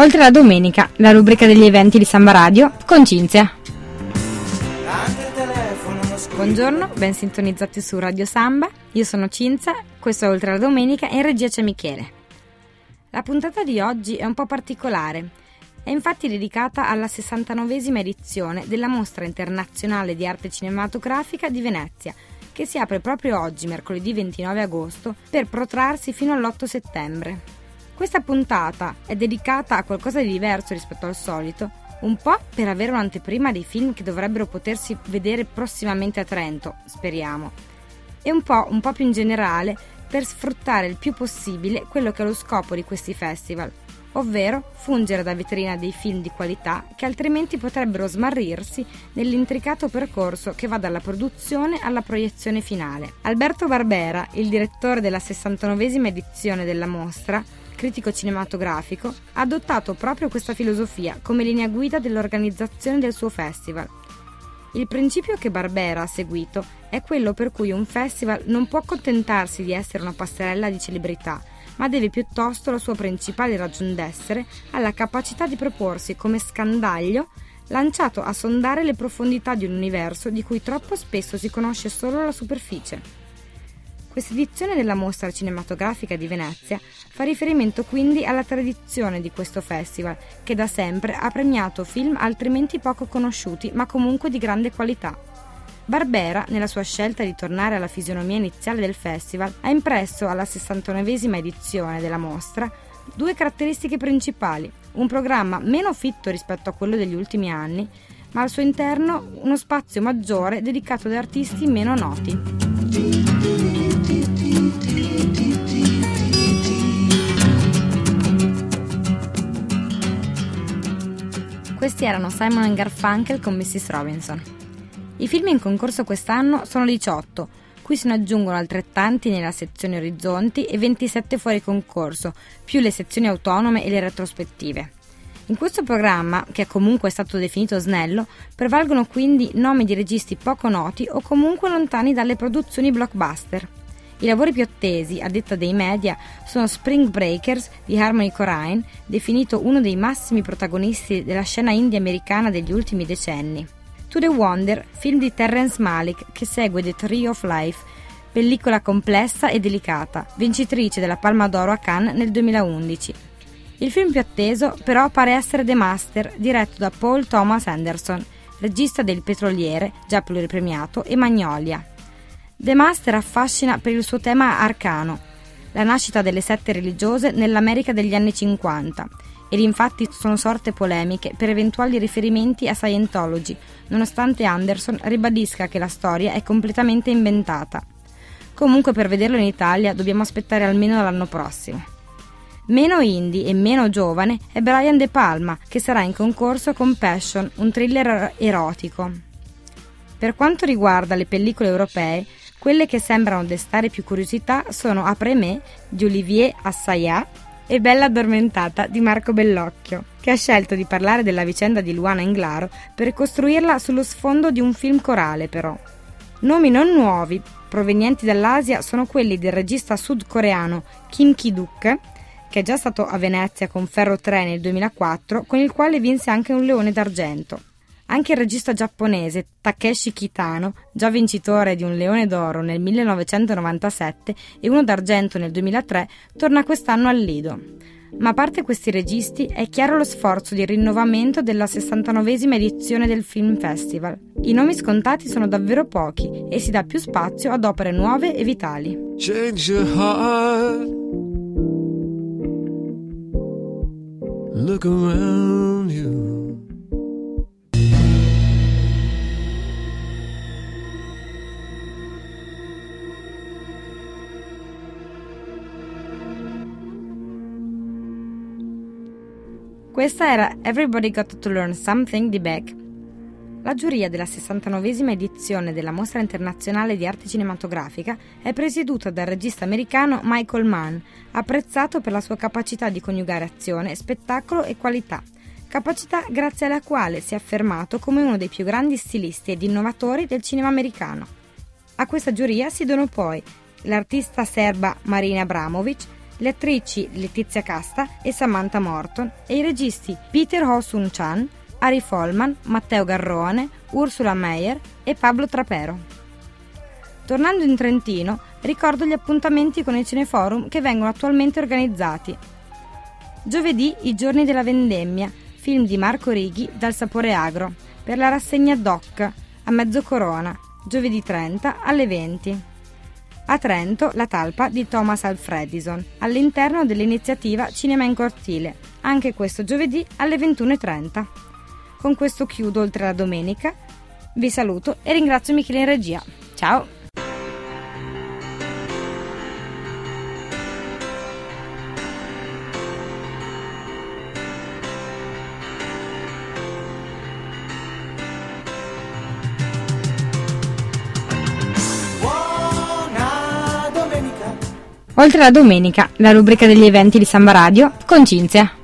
Oltre la domenica, la rubrica degli eventi di Samba Radio con Cinzia. Buongiorno, ben sintonizzati su Radio Samba. Io sono Cinzia, questo è Oltre la domenica e in regia c'è Michele. La puntata di oggi è un po' particolare. È infatti dedicata alla 69esima edizione della Mostra Internazionale di Arte Cinematografica di Venezia, che si apre proprio oggi, mercoledì 29 agosto, per protrarsi fino all'8 settembre. Questa puntata è dedicata a qualcosa di diverso rispetto al solito, un po' per avere un'anteprima dei film che dovrebbero potersi vedere prossimamente a Trento, speriamo, e un po', un po' più in generale per sfruttare il più possibile quello che è lo scopo di questi festival, ovvero fungere da vetrina dei film di qualità che altrimenti potrebbero smarrirsi nell'intricato percorso che va dalla produzione alla proiezione finale. Alberto Barbera, il direttore della 69esima edizione della mostra, critico cinematografico, ha adottato proprio questa filosofia come linea guida dell'organizzazione del suo festival. Il principio che Barbera ha seguito è quello per cui un festival non può accontentarsi di essere una passerella di celebrità, ma deve piuttosto la sua principale ragion d'essere alla capacità di proporsi come scandaglio lanciato a sondare le profondità di un universo di cui troppo spesso si conosce solo la superficie. Questa edizione della mostra cinematografica di Venezia fa riferimento quindi alla tradizione di questo festival, che da sempre ha premiato film altrimenti poco conosciuti ma comunque di grande qualità. Barbera, nella sua scelta di tornare alla fisionomia iniziale del festival, ha impresso alla 69esima edizione della mostra due caratteristiche principali, un programma meno fitto rispetto a quello degli ultimi anni, ma al suo interno uno spazio maggiore dedicato ad artisti meno noti. Questi erano Simon Garfunkel con Mrs. Robinson. I film in concorso quest'anno sono 18, cui se ne aggiungono altrettanti nella sezione Orizzonti e 27 fuori concorso, più le sezioni autonome e le retrospettive. In questo programma, che è comunque stato definito snello, prevalgono quindi nomi di registi poco noti o comunque lontani dalle produzioni blockbuster. I lavori più attesi, a detta dei media, sono Spring Breakers di Harmony Corrine, definito uno dei massimi protagonisti della scena indie americana degli ultimi decenni. To the Wonder, film di Terrence Malick che segue The Tree of Life, pellicola complessa e delicata, vincitrice della Palma d'Oro a Cannes nel 2011. Il film più atteso però pare essere The Master, diretto da Paul Thomas Anderson, regista del Petroliere, già pluripremiato, e Magnolia. The Master affascina per il suo tema arcano, la nascita delle sette religiose nell'America degli anni 50, ed infatti sono sorte polemiche per eventuali riferimenti a Scientology, nonostante Anderson ribadisca che la storia è completamente inventata. Comunque per vederlo in Italia dobbiamo aspettare almeno l'anno prossimo. Meno indie e meno giovane è Brian De Palma, che sarà in concorso con Passion, un thriller erotico. Per quanto riguarda le pellicole europee, quelle che sembrano destare più curiosità sono Après me di Olivier Assayas e Bella addormentata di Marco Bellocchio, che ha scelto di parlare della vicenda di Luana Inglaro per costruirla sullo sfondo di un film corale però. Nomi non nuovi provenienti dall'Asia sono quelli del regista sudcoreano Kim Ki-duk, che è già stato a Venezia con Ferro 3 nel 2004, con il quale vinse anche un leone d'argento. Anche il regista giapponese Takeshi Kitano, già vincitore di un Leone d'Oro nel 1997 e uno d'argento nel 2003, torna quest'anno al Lido. Ma a parte questi registi, è chiaro lo sforzo di rinnovamento della 69esima edizione del Film Festival. I nomi scontati sono davvero pochi e si dà più spazio ad opere nuove e vitali. Change your heart. Look around Questa era Everybody Got to Learn Something di Beck. La giuria della 69esima edizione della Mostra Internazionale di Arte Cinematografica è presieduta dal regista americano Michael Mann, apprezzato per la sua capacità di coniugare azione, spettacolo e qualità, capacità grazie alla quale si è affermato come uno dei più grandi stilisti ed innovatori del cinema americano. A questa giuria si donò poi l'artista serba Marina Abramovic, le attrici Letizia Casta e Samantha Morton e i registi Peter Ho Sun Chan, Ari Folman, Matteo Garrone, Ursula Meyer e Pablo Trapero. Tornando in Trentino, ricordo gli appuntamenti con i cineforum che vengono attualmente organizzati. Giovedì I giorni della vendemmia, film di Marco Righi dal sapore agro, per la rassegna DOC a mezzo corona, giovedì 30 alle 20. A Trento la talpa di Thomas Alfredison, all'interno dell'iniziativa Cinema in Cortile, anche questo giovedì alle 21.30. Con questo chiudo oltre la domenica. Vi saluto e ringrazio Michele in regia. Ciao! Oltre la domenica, la rubrica degli eventi di Samba Radio con Cinzia.